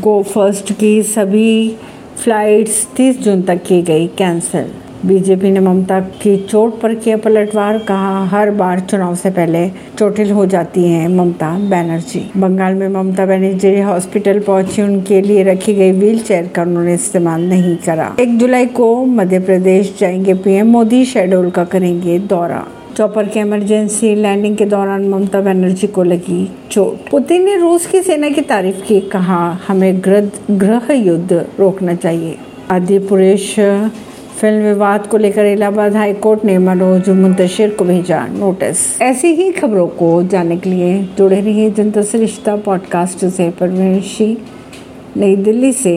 गो first की सभी flights 30 जून तक की गई कैंसिल बीजेपी ने ममता की चोट पर किया पलटवार, कहा हर बार चुनाव से पहले चोटिल हो जाती हैं ममता बनर्जी। बंगाल में ममता बनर्जी हॉस्पिटल पहुँची, उनके लिए रखी गई व्हील चेयर का उन्होंने इस्तेमाल नहीं करा। एक जुलाई को मध्य प्रदेश जाएँगे पीएम मोदी शेड्यूल का करेंगे दौरा। चौपर के इमरजेंसी लैंडिंग के दौरान ममता बनर्जी को लगी चोट। पुतिन ने रूस की सेना की तारीफ़ की, कहा, हमें गृह युद्ध रोकना चाहिए। आदि पुरेश फ़िल्म विवाद को लेकर इलाहाबाद हाईकोर्ट ने मनोज मुंतशिर को भेजा नोटिस। ऐसी ही खबरों को जानने के लिए जुड़े रहिए जनता से रिश्ता पॉडकास्ट से। परमेशी नई दिल्ली से।